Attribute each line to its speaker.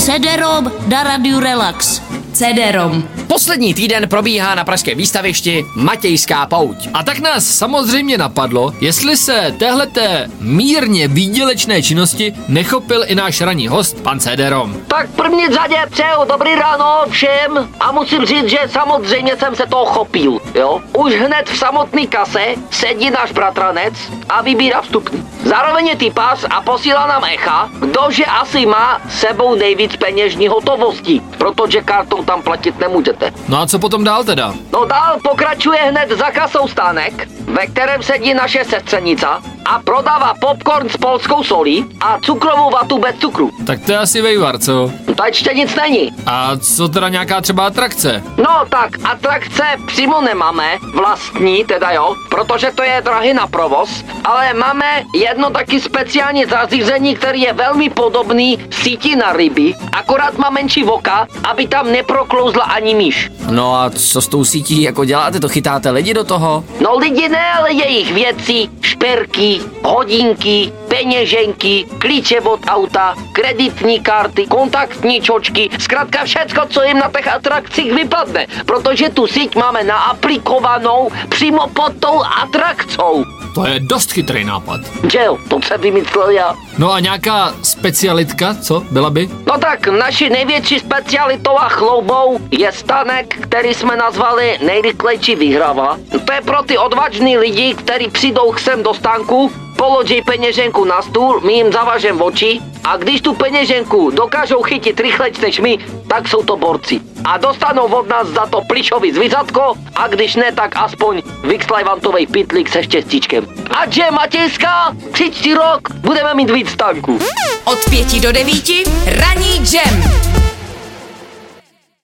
Speaker 1: CD-ROM na Radio Relax.
Speaker 2: CD-ROM.
Speaker 3: Poslední týden probíhá na pražském výstavišti Matějská pouť.
Speaker 4: A tak nás samozřejmě napadlo, jestli se téhleté mírně výdělečné činnosti nechopil i náš ranní host, pan Cederom.
Speaker 5: Tak v první řadě přeju dobrý ráno všem a musím říct, že samozřejmě jsem se toho chopil, jo. Už hned v samotný kase sedí náš bratranec a vybírá vstupní. Zároveň je typář a posílá nám echa, kdože asi má sebou nejvíc peněžní hotovosti, protože kartou tam platit nemůžete.
Speaker 4: No a co potom dál teda?
Speaker 5: No dál pokračuje hned za kasou stánek, ve kterém sedí naše sestřenica a prodává popcorn s polskou solí a cukrovou vatu bez cukru.
Speaker 4: Tak to je asi vejvar, co?
Speaker 5: No to ještě nic není.
Speaker 4: A co teda nějaká třeba atrakce?
Speaker 5: No tak, atrakce přímo nemáme, vlastní teda jo, protože to je drahý na provoz, ale máme jedno taky speciální zařízení, který je velmi podobný síti na ryby, akorát má menší voka, aby tam neproklouzla ani myš.
Speaker 3: No a co s tou sítí jako děláte? To chytáte lidi do toho?
Speaker 5: No lidi ne, ale jejich věci, šperky, hodinky, peněženky, klíče od auta, kreditní karty, kontaktní čočky, zkrátka všecko, co jim na těch atrakcích vypadne, protože tu síť máme naaplikovanou přímo pod tou atrakcou.
Speaker 4: To je dost chytrý nápad.
Speaker 5: Že jo, to jsem vymyslel já.
Speaker 4: No a nějaká specialitka, co? Byla by?
Speaker 5: No tak, naši největší specialitou a chloubou je stanek, který jsme nazvali nejrychlejší vyhrava. To je pro ty odvážný lidi, kteří přijdou sem do stánku, položí peněženku na stůl, my jim zavažem oči a když tu peněženku dokážou chytit rychleč než my, tak jsou to borci. A dostanou od nás za to plišový zvizatko a když ne, tak aspoň Vixlajvantovej pitlík se štěstíčkem. A že Matějská, příští rok budeme mít víc tanků.
Speaker 2: Od pěti do devíti ranní jam.